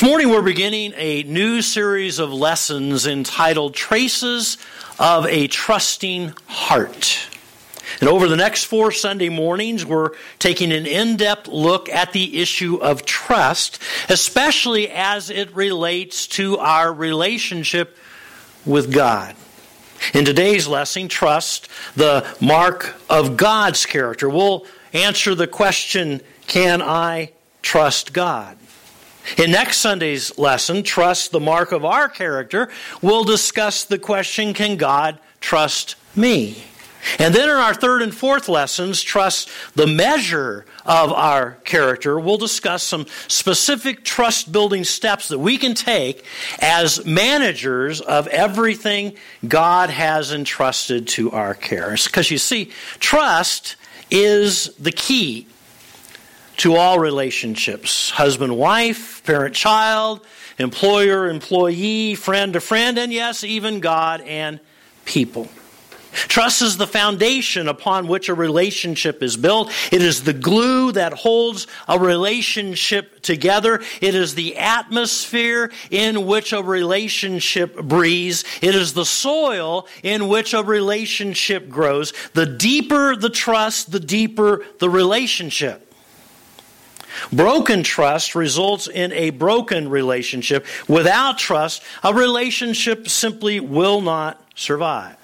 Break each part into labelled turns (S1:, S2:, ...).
S1: This morning we're beginning a new series of lessons entitled Traces of a Trusting Heart. And over the next four Sunday mornings, we're taking an in depth look at the issue of trust, especially as it relates to our relationship with God. In today's lesson, trust, the mark of God's character. We'll answer the question Can I trust God? In next Sunday's lesson, Trust the Mark of Our Character, we'll discuss the question Can God trust me? And then in our third and fourth lessons, Trust the Measure of Our Character, we'll discuss some specific trust building steps that we can take as managers of everything God has entrusted to our care. Because you see, trust is the key to all relationships husband wife, parent child, employer employee, friend to friend, and yes, even God and people. Trust is the foundation upon which a relationship is built. It is the glue that holds a relationship together. It is the atmosphere in which a relationship breathes. It is the soil in which a relationship grows. The deeper the trust, the deeper the relationship. Broken trust results in a broken relationship. Without trust, a relationship simply will not survive.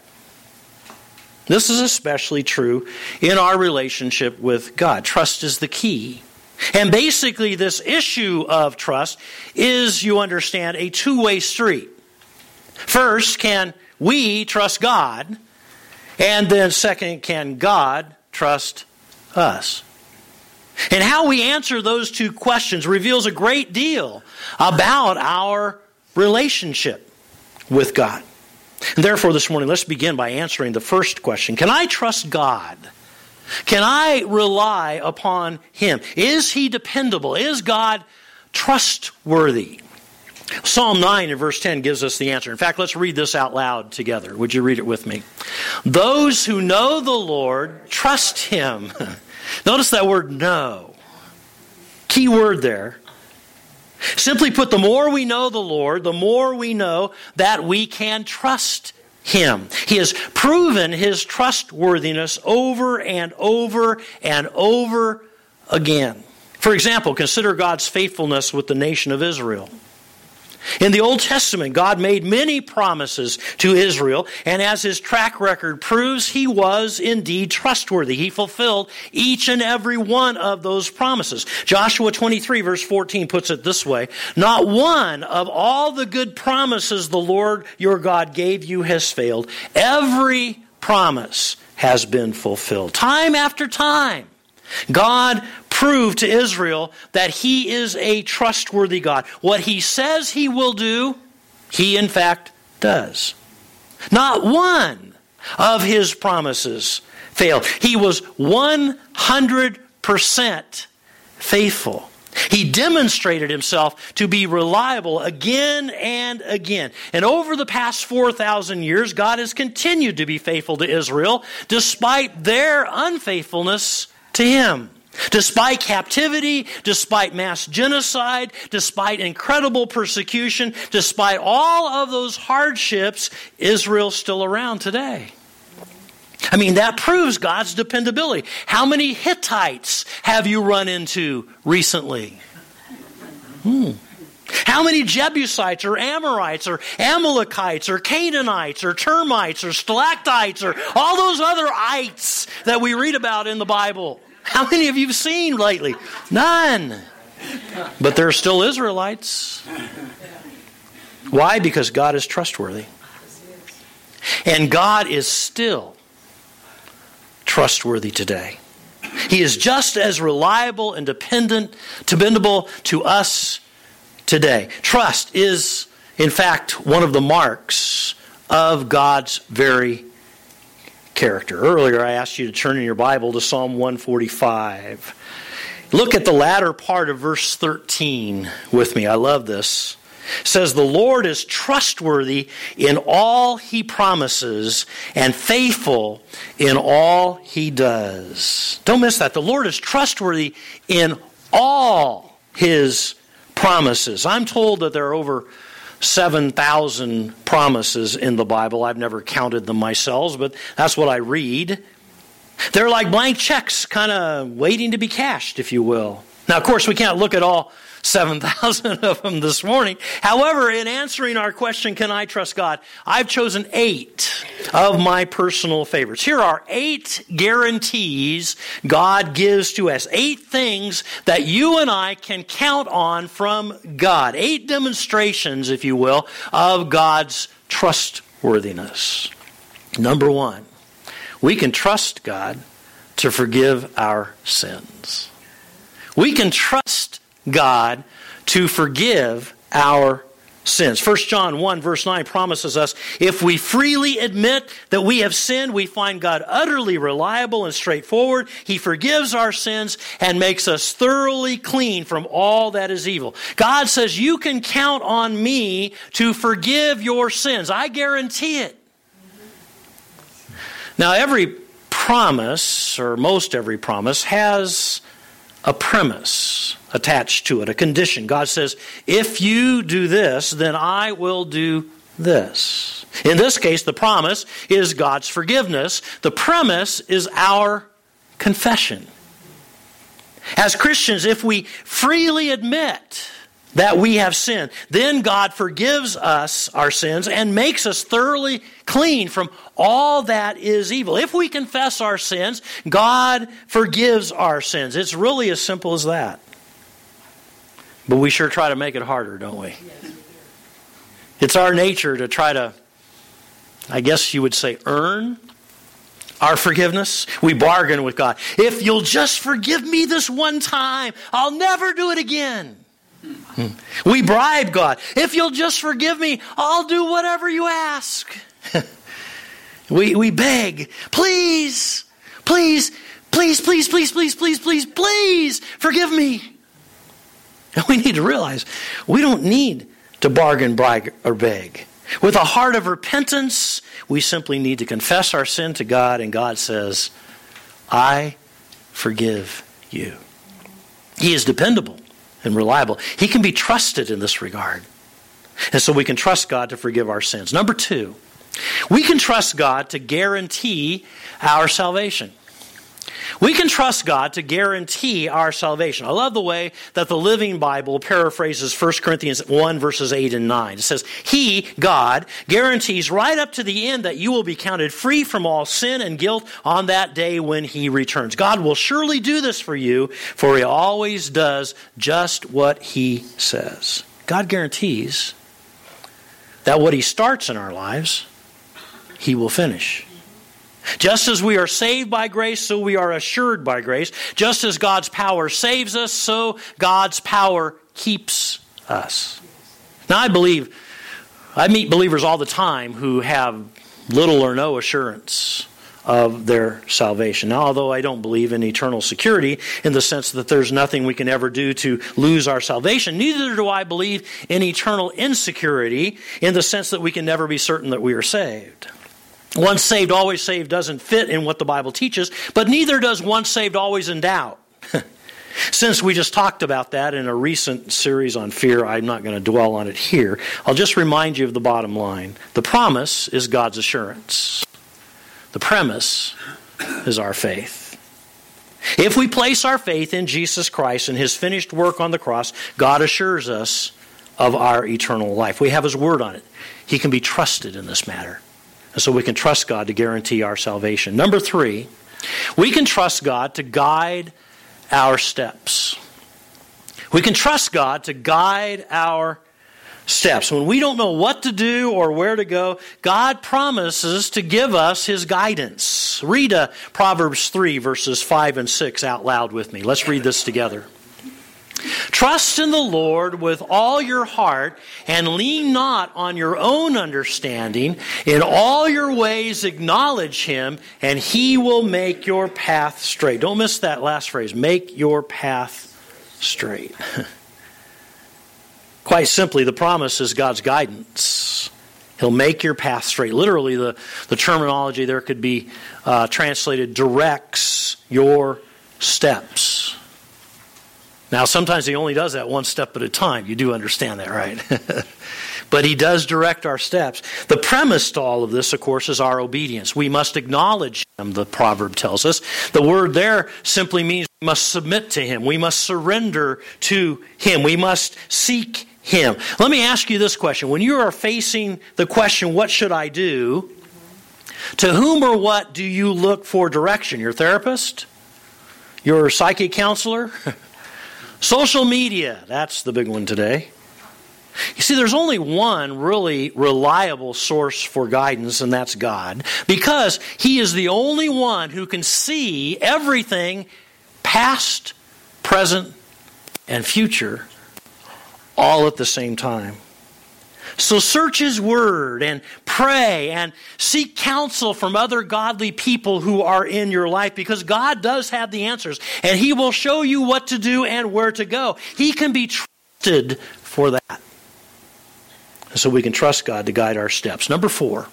S1: This is especially true in our relationship with God. Trust is the key. And basically, this issue of trust is, you understand, a two way street. First, can we trust God? And then, second, can God trust us? And how we answer those two questions reveals a great deal about our relationship with God. And therefore, this morning, let's begin by answering the first question Can I trust God? Can I rely upon Him? Is He dependable? Is God trustworthy? Psalm 9 and verse 10 gives us the answer. In fact, let's read this out loud together. Would you read it with me? Those who know the Lord trust Him. Notice that word know. Key word there. Simply put, the more we know the Lord, the more we know that we can trust Him. He has proven His trustworthiness over and over and over again. For example, consider God's faithfulness with the nation of Israel. In the Old Testament, God made many promises to Israel, and as his track record proves, he was indeed trustworthy. He fulfilled each and every one of those promises. Joshua 23, verse 14, puts it this way Not one of all the good promises the Lord your God gave you has failed. Every promise has been fulfilled. Time after time. God proved to Israel that he is a trustworthy God. What he says he will do, he in fact does. Not one of his promises failed. He was 100% faithful. He demonstrated himself to be reliable again and again. And over the past 4,000 years, God has continued to be faithful to Israel despite their unfaithfulness to him. Despite captivity, despite mass genocide, despite incredible persecution, despite all of those hardships, Israel's still around today. I mean, that proves God's dependability. How many Hittites have you run into recently? Hmm. How many Jebusites or Amorites or Amalekites or Canaanites or termites or stalactites or all those other ites that we read about in the Bible? How many of you have seen lately? None. But there are still Israelites. Why? Because God is trustworthy. And God is still trustworthy today. He is just as reliable and dependent, dependable to us today. Trust is, in fact, one of the marks of God's very character. Earlier, I asked you to turn in your Bible to Psalm 145. Look at the latter part of verse 13 with me. I love this. It says, The Lord is trustworthy in all he promises and faithful in all he does. Don't miss that. The Lord is trustworthy in all his promises. I'm told that there are over 7,000 promises in the Bible. I've never counted them myself, but that's what I read. They're like blank checks, kind of waiting to be cashed, if you will. Now, of course, we can't look at all 7,000 of them this morning. However, in answering our question, can I trust God? I've chosen eight of my personal favorites. Here are eight guarantees God gives to us. Eight things that you and I can count on from God. Eight demonstrations, if you will, of God's trustworthiness. Number one, we can trust God to forgive our sins. We can trust God to forgive our sins. 1 John 1 verse 9 promises us, if we freely admit that we have sinned, we find God utterly reliable and straightforward. He forgives our sins and makes us thoroughly clean from all that is evil. God says, you can count on me to forgive your sins. I guarantee it. Now, every promise, or most every promise, has a premise attached to it, a condition. God says, if you do this, then I will do this. In this case, the promise is God's forgiveness. The premise is our confession. As Christians, if we freely admit that we have sinned. Then God forgives us our sins and makes us thoroughly clean from all that is evil. If we confess our sins, God forgives our sins. It's really as simple as that. But we sure try to make it harder, don't we? It's our nature to try to, I guess you would say, earn our forgiveness. We bargain with God. If you'll just forgive me this one time, I'll never do it again. Hmm. We bribe God. If you'll just forgive me, I'll do whatever you ask. we, we beg, please, please, please, please, please, please, please, please, please forgive me. And we need to realize we don't need to bargain, bribe, or beg. With a heart of repentance, we simply need to confess our sin to God, and God says, I forgive you. He is dependable and reliable. He can be trusted in this regard. And so we can trust God to forgive our sins. Number two, we can trust God to guarantee our salvation. We can trust God to guarantee our salvation. I love the way that the Living Bible paraphrases 1 Corinthians 1, verses 8 and 9. It says, He, God, guarantees right up to the end that you will be counted free from all sin and guilt on that day when He returns. God will surely do this for you, for He always does just what He says. God guarantees that what He starts in our lives, He will finish. Just as we are saved by grace, so we are assured by grace. Just as God's power saves us, so God's power keeps us. Now, I believe, I meet believers all the time who have little or no assurance of their salvation. Now, although I don't believe in eternal security in the sense that there's nothing we can ever do to lose our salvation, neither do I believe in eternal insecurity in the sense that we can never be certain that we are saved. Once saved, always saved doesn't fit in what the Bible teaches, but neither does once saved, always in doubt. Since we just talked about that in a recent series on fear, I'm not going to dwell on it here. I'll just remind you of the bottom line. The promise is God's assurance, the premise is our faith. If we place our faith in Jesus Christ and his finished work on the cross, God assures us of our eternal life. We have his word on it. He can be trusted in this matter. And so we can trust God to guarantee our salvation. Number three, we can trust God to guide our steps. We can trust God to guide our steps. When we don't know what to do or where to go, God promises to give us His guidance. Read uh, Proverbs 3, verses 5 and 6 out loud with me. Let's read this together. Trust in the Lord with all your heart and lean not on your own understanding. In all your ways acknowledge him and he will make your path straight. Don't miss that last phrase. Make your path straight. Quite simply, the promise is God's guidance. He'll make your path straight. Literally, the, the terminology there could be uh, translated directs your steps. Now, sometimes He only does that one step at a time. You do understand that, right? but He does direct our steps. The premise to all of this, of course, is our obedience. We must acknowledge Him, the proverb tells us. The word there simply means we must submit to Him, we must surrender to Him, we must seek Him. Let me ask you this question. When you are facing the question, What should I do? To whom or what do you look for direction? Your therapist? Your psychic counselor? Social media, that's the big one today. You see, there's only one really reliable source for guidance, and that's God, because He is the only one who can see everything past, present, and future all at the same time. So search His Word and pray and seek counsel from other godly people who are in your life because God does have the answers and He will show you what to do and where to go. He can be trusted for that. And So we can trust God to guide our steps. Number four,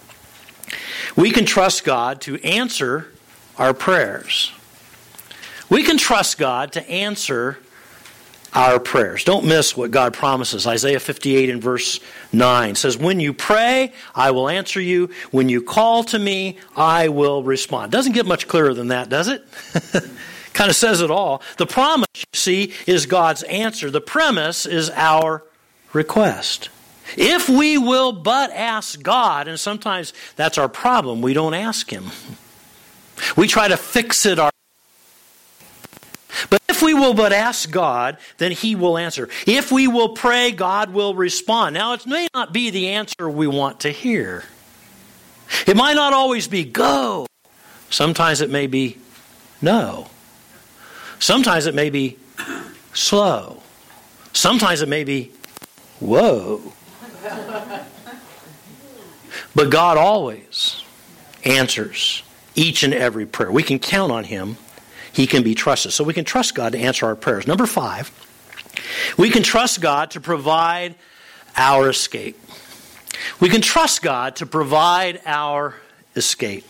S1: we can trust God to answer our prayers. We can trust God to answer our prayers. Don't miss what God promises. Isaiah 58 and verse 9 says, When you pray, I will answer you. When you call to me, I will respond. Doesn't get much clearer than that, does it? kind of says it all. The promise, you see, is God's answer. The premise is our request. If we will but ask God, and sometimes that's our problem, we don't ask Him. We try to fix it our but if we will but ask God, then He will answer. If we will pray, God will respond. Now, it may not be the answer we want to hear. It might not always be go. Sometimes it may be no. Sometimes it may be slow. Sometimes it may be whoa. But God always answers each and every prayer. We can count on Him he can be trusted. So we can trust God to answer our prayers. Number five, we can trust God to provide our escape. We can trust God to provide our escape.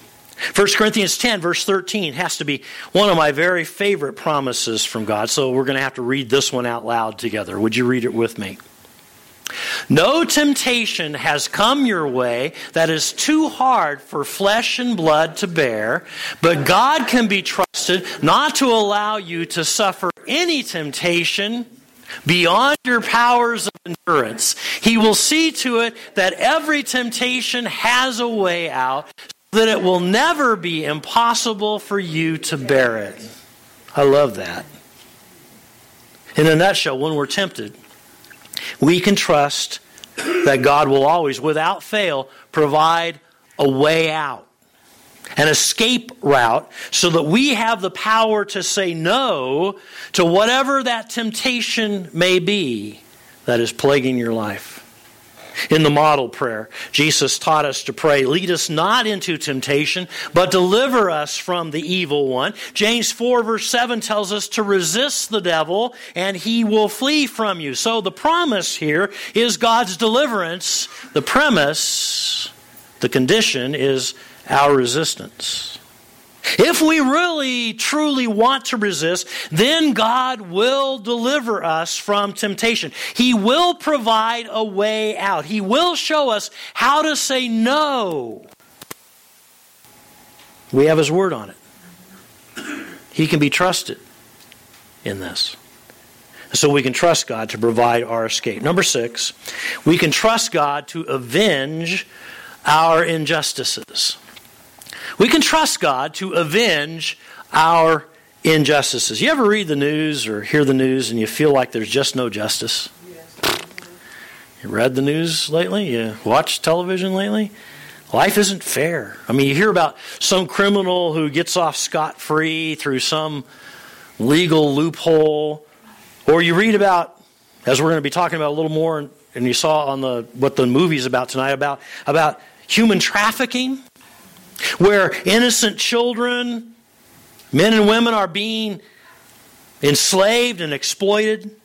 S1: 1 Corinthians 10, verse 13, has to be one of my very favorite promises from God. So we're going to have to read this one out loud together. Would you read it with me? No temptation has come your way that is too hard for flesh and blood to bear, but God can be trusted not to allow you to suffer any temptation beyond your powers of endurance. He will see to it that every temptation has a way out so that it will never be impossible for you to bear it. I love that. In a nutshell, when we're tempted, we can trust that God will always, without fail, provide a way out, an escape route, so that we have the power to say no to whatever that temptation may be that is plaguing your life. In the model prayer, Jesus taught us to pray, Lead us not into temptation, but deliver us from the evil one. James 4, verse 7 tells us to resist the devil, and he will flee from you. So the promise here is God's deliverance. The premise, the condition, is our resistance. If we really, truly want to resist, then God will deliver us from temptation. He will provide a way out. He will show us how to say no. We have His Word on it. He can be trusted in this. So we can trust God to provide our escape. Number six, we can trust God to avenge our injustices. We can trust God to avenge our injustices. You ever read the news or hear the news and you feel like there's just no justice? You read the news lately? You watched television lately? Life isn't fair. I mean, you hear about some criminal who gets off scot free through some legal loophole, or you read about, as we're going to be talking about a little more, and you saw on the what the movie's about tonight about about human trafficking where innocent children, men and women, are being enslaved and exploited.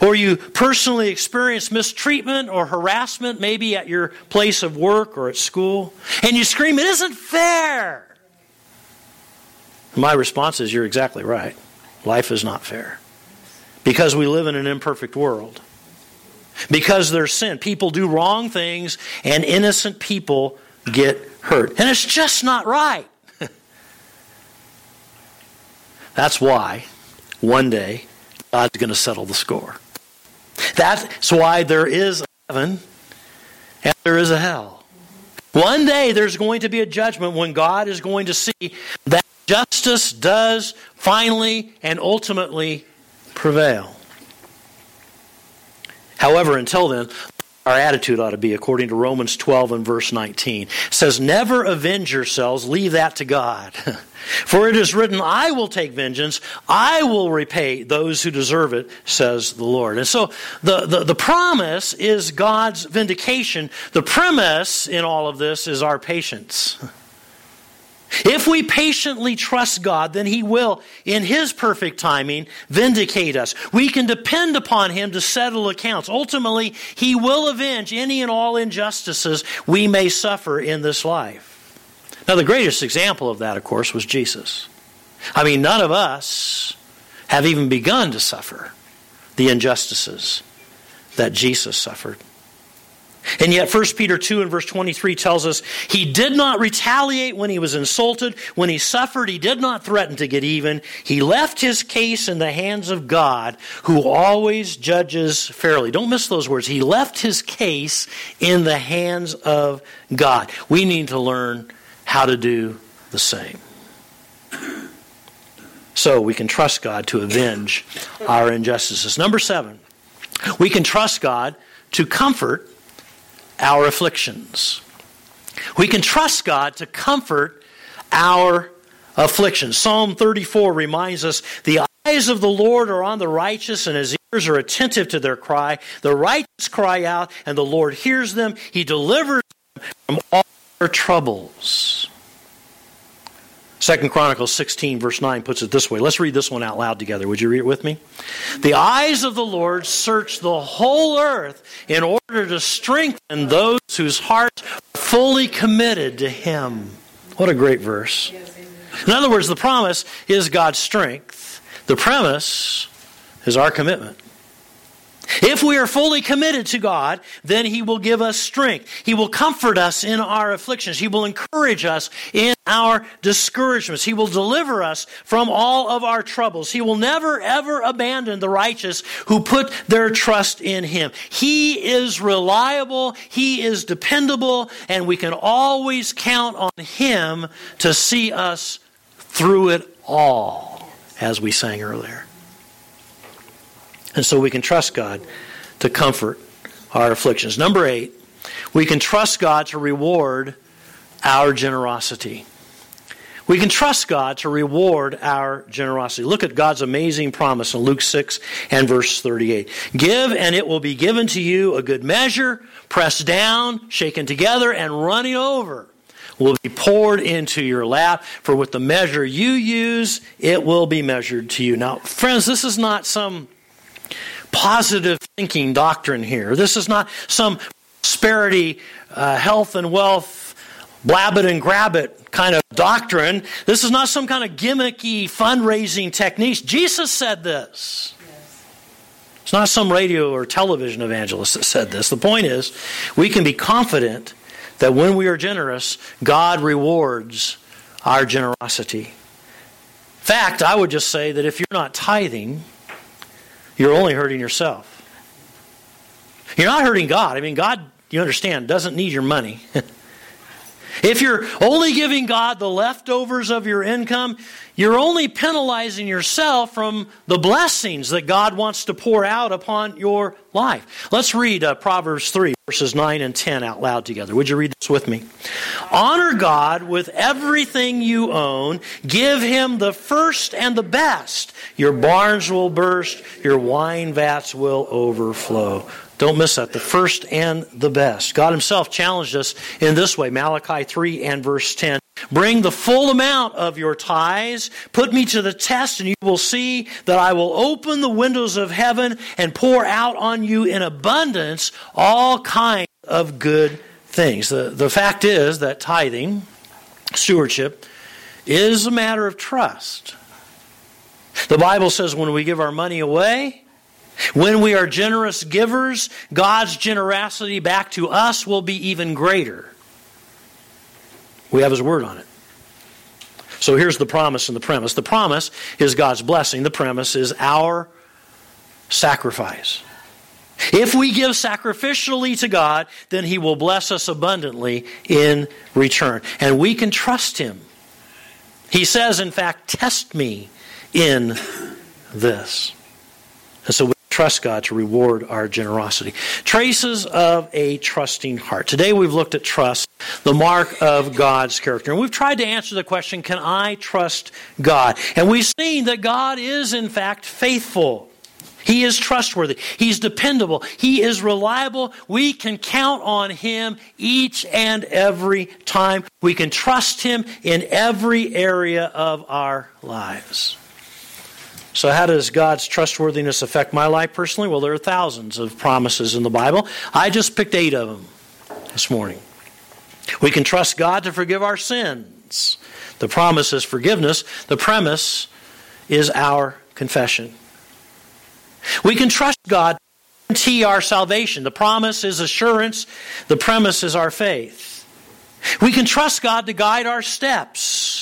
S1: Or you personally experience mistreatment or harassment, maybe at your place of work or at school, and you scream, It isn't fair! My response is, You're exactly right. Life is not fair. Because we live in an imperfect world. Because there's sin. People do wrong things, and innocent people get hurt. And it's just not right. That's why one day God's going to settle the score. That's why there is a heaven and there is a hell. One day there's going to be a judgment when God is going to see that justice does finally and ultimately prevail. However, until then, our attitude ought to be according to Romans 12 and verse 19. It says, Never avenge yourselves, leave that to God. For it is written, I will take vengeance, I will repay those who deserve it, says the Lord. And so the, the, the promise is God's vindication. The premise in all of this is our patience. If we patiently trust God, then He will, in His perfect timing, vindicate us. We can depend upon Him to settle accounts. Ultimately, He will avenge any and all injustices we may suffer in this life. Now, the greatest example of that, of course, was Jesus. I mean, none of us have even begun to suffer the injustices that Jesus suffered. And yet 1 Peter 2 and verse 23 tells us he did not retaliate when he was insulted. When he suffered, he did not threaten to get even. He left his case in the hands of God, who always judges fairly. Don't miss those words. He left his case in the hands of God. We need to learn how to do the same. So we can trust God to avenge our injustices. Number seven, we can trust God to comfort our afflictions. We can trust God to comfort our afflictions. Psalm 34 reminds us the eyes of the Lord are on the righteous, and his ears are attentive to their cry. The righteous cry out, and the Lord hears them. He delivers them from all their troubles. Second Chronicles 16, verse 9 puts it this way. Let's read this one out loud together. Would you read it with me? The eyes of the Lord search the whole earth in order to strengthen those whose hearts are fully committed to Him. What a great verse. In other words, the promise is God's strength, the premise is our commitment. If we are fully committed to God, then He will give us strength. He will comfort us in our afflictions. He will encourage us in our discouragements. He will deliver us from all of our troubles. He will never, ever abandon the righteous who put their trust in Him. He is reliable, He is dependable, and we can always count on Him to see us through it all, as we sang earlier. And so we can trust God to comfort our afflictions. Number eight, we can trust God to reward our generosity. We can trust God to reward our generosity. Look at God's amazing promise in Luke 6 and verse 38. Give and it will be given to you a good measure, pressed down, shaken together, and running over will be poured into your lap. For with the measure you use, it will be measured to you. Now, friends, this is not some positive thinking doctrine here. This is not some prosperity, uh, health, and wealth, blab it and grab it kind of doctrine. This is not some kind of gimmicky fundraising techniques. Jesus said this. It's not some radio or television evangelist that said this. The point is, we can be confident that when we are generous, God rewards our generosity. In fact, I would just say that if you're not tithing, you're only hurting yourself. You're not hurting God. I mean, God, you understand, doesn't need your money. if you're only giving God the leftovers of your income, you're only penalizing yourself from the blessings that God wants to pour out upon your life. Let's read uh, Proverbs 3, verses 9 and 10 out loud together. Would you read this with me? Honor God with everything you own. Give him the first and the best. Your barns will burst, your wine vats will overflow. Don't miss that. The first and the best. God Himself challenged us in this way Malachi 3 and verse 10. Bring the full amount of your tithes. Put me to the test, and you will see that I will open the windows of heaven and pour out on you in abundance all kinds of good things. The, the fact is that tithing, stewardship, is a matter of trust. The Bible says when we give our money away, When we are generous givers, God's generosity back to us will be even greater. We have His Word on it. So here's the promise and the premise. The promise is God's blessing, the premise is our sacrifice. If we give sacrificially to God, then He will bless us abundantly in return. And we can trust Him. He says, in fact, test me in this. And so trust God to reward our generosity. Traces of a trusting heart. Today we've looked at trust, the mark of God's character. And we've tried to answer the question, can I trust God? And we've seen that God is, in fact, faithful. He is trustworthy. He's dependable. He is reliable. We can count on Him each and every time. We can trust Him in every area of our lives. So, how does God's trustworthiness affect my life personally? Well, there are thousands of promises in the Bible. I just picked eight of them this morning. We can trust God to forgive our sins. The promise is forgiveness, the premise is our confession. We can trust God to guarantee our salvation. The promise is assurance, the premise is our faith. We can trust God to guide our steps.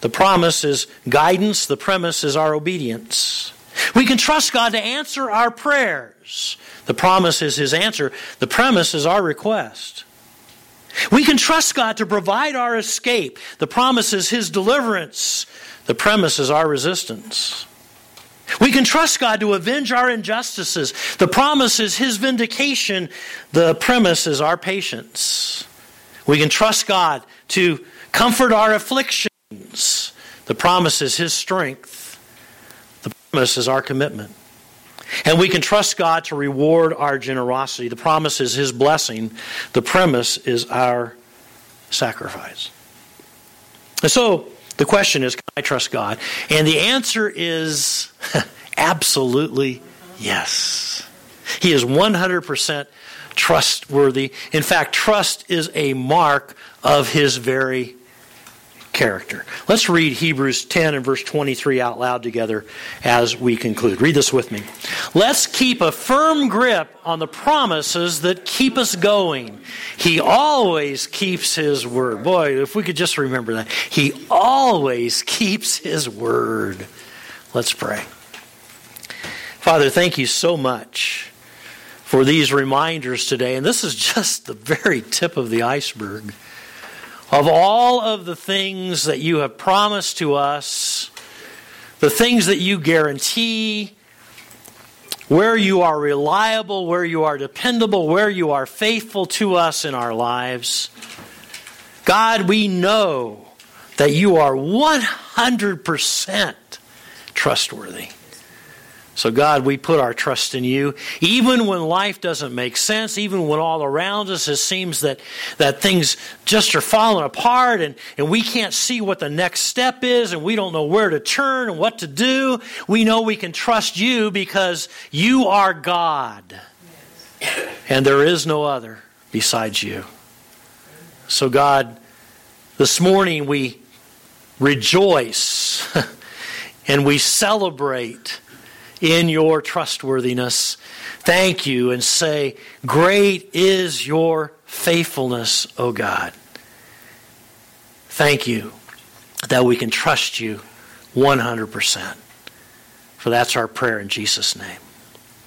S1: The promise is guidance, the premise is our obedience. We can trust God to answer our prayers. The promise is His answer, the premise is our request. We can trust God to provide our escape. The promise is His deliverance, the premise is our resistance. We can trust God to avenge our injustices. The promise is His vindication. The premise is our patience. We can trust God to comfort our afflictions. The promise is His strength. The promise is our commitment. And we can trust God to reward our generosity. The promise is His blessing. The premise is our sacrifice. And so, the question is, can I trust God? And the answer is absolutely yes. He is 100% trustworthy. In fact, trust is a mark of his very character. Let's read Hebrews 10 and verse 23 out loud together as we conclude. Read this with me. Let's keep a firm grip on the promises that keep us going. He always keeps his word. Boy, if we could just remember that. He always keeps his word. Let's pray. Father, thank you so much for these reminders today. And this is just the very tip of the iceberg of all of the things that you have promised to us, the things that you guarantee, where you are reliable, where you are dependable, where you are faithful to us in our lives. God, we know that you are 100% trustworthy. So, God, we put our trust in you. Even when life doesn't make sense, even when all around us it seems that, that things just are falling apart and, and we can't see what the next step is and we don't know where to turn and what to do, we know we can trust you because you are God. And there is no other besides you. So, God, this morning we rejoice and we celebrate in your trustworthiness. Thank you and say, Great is your faithfulness, O God. Thank you that we can trust you 100%. For that's our prayer in Jesus' name.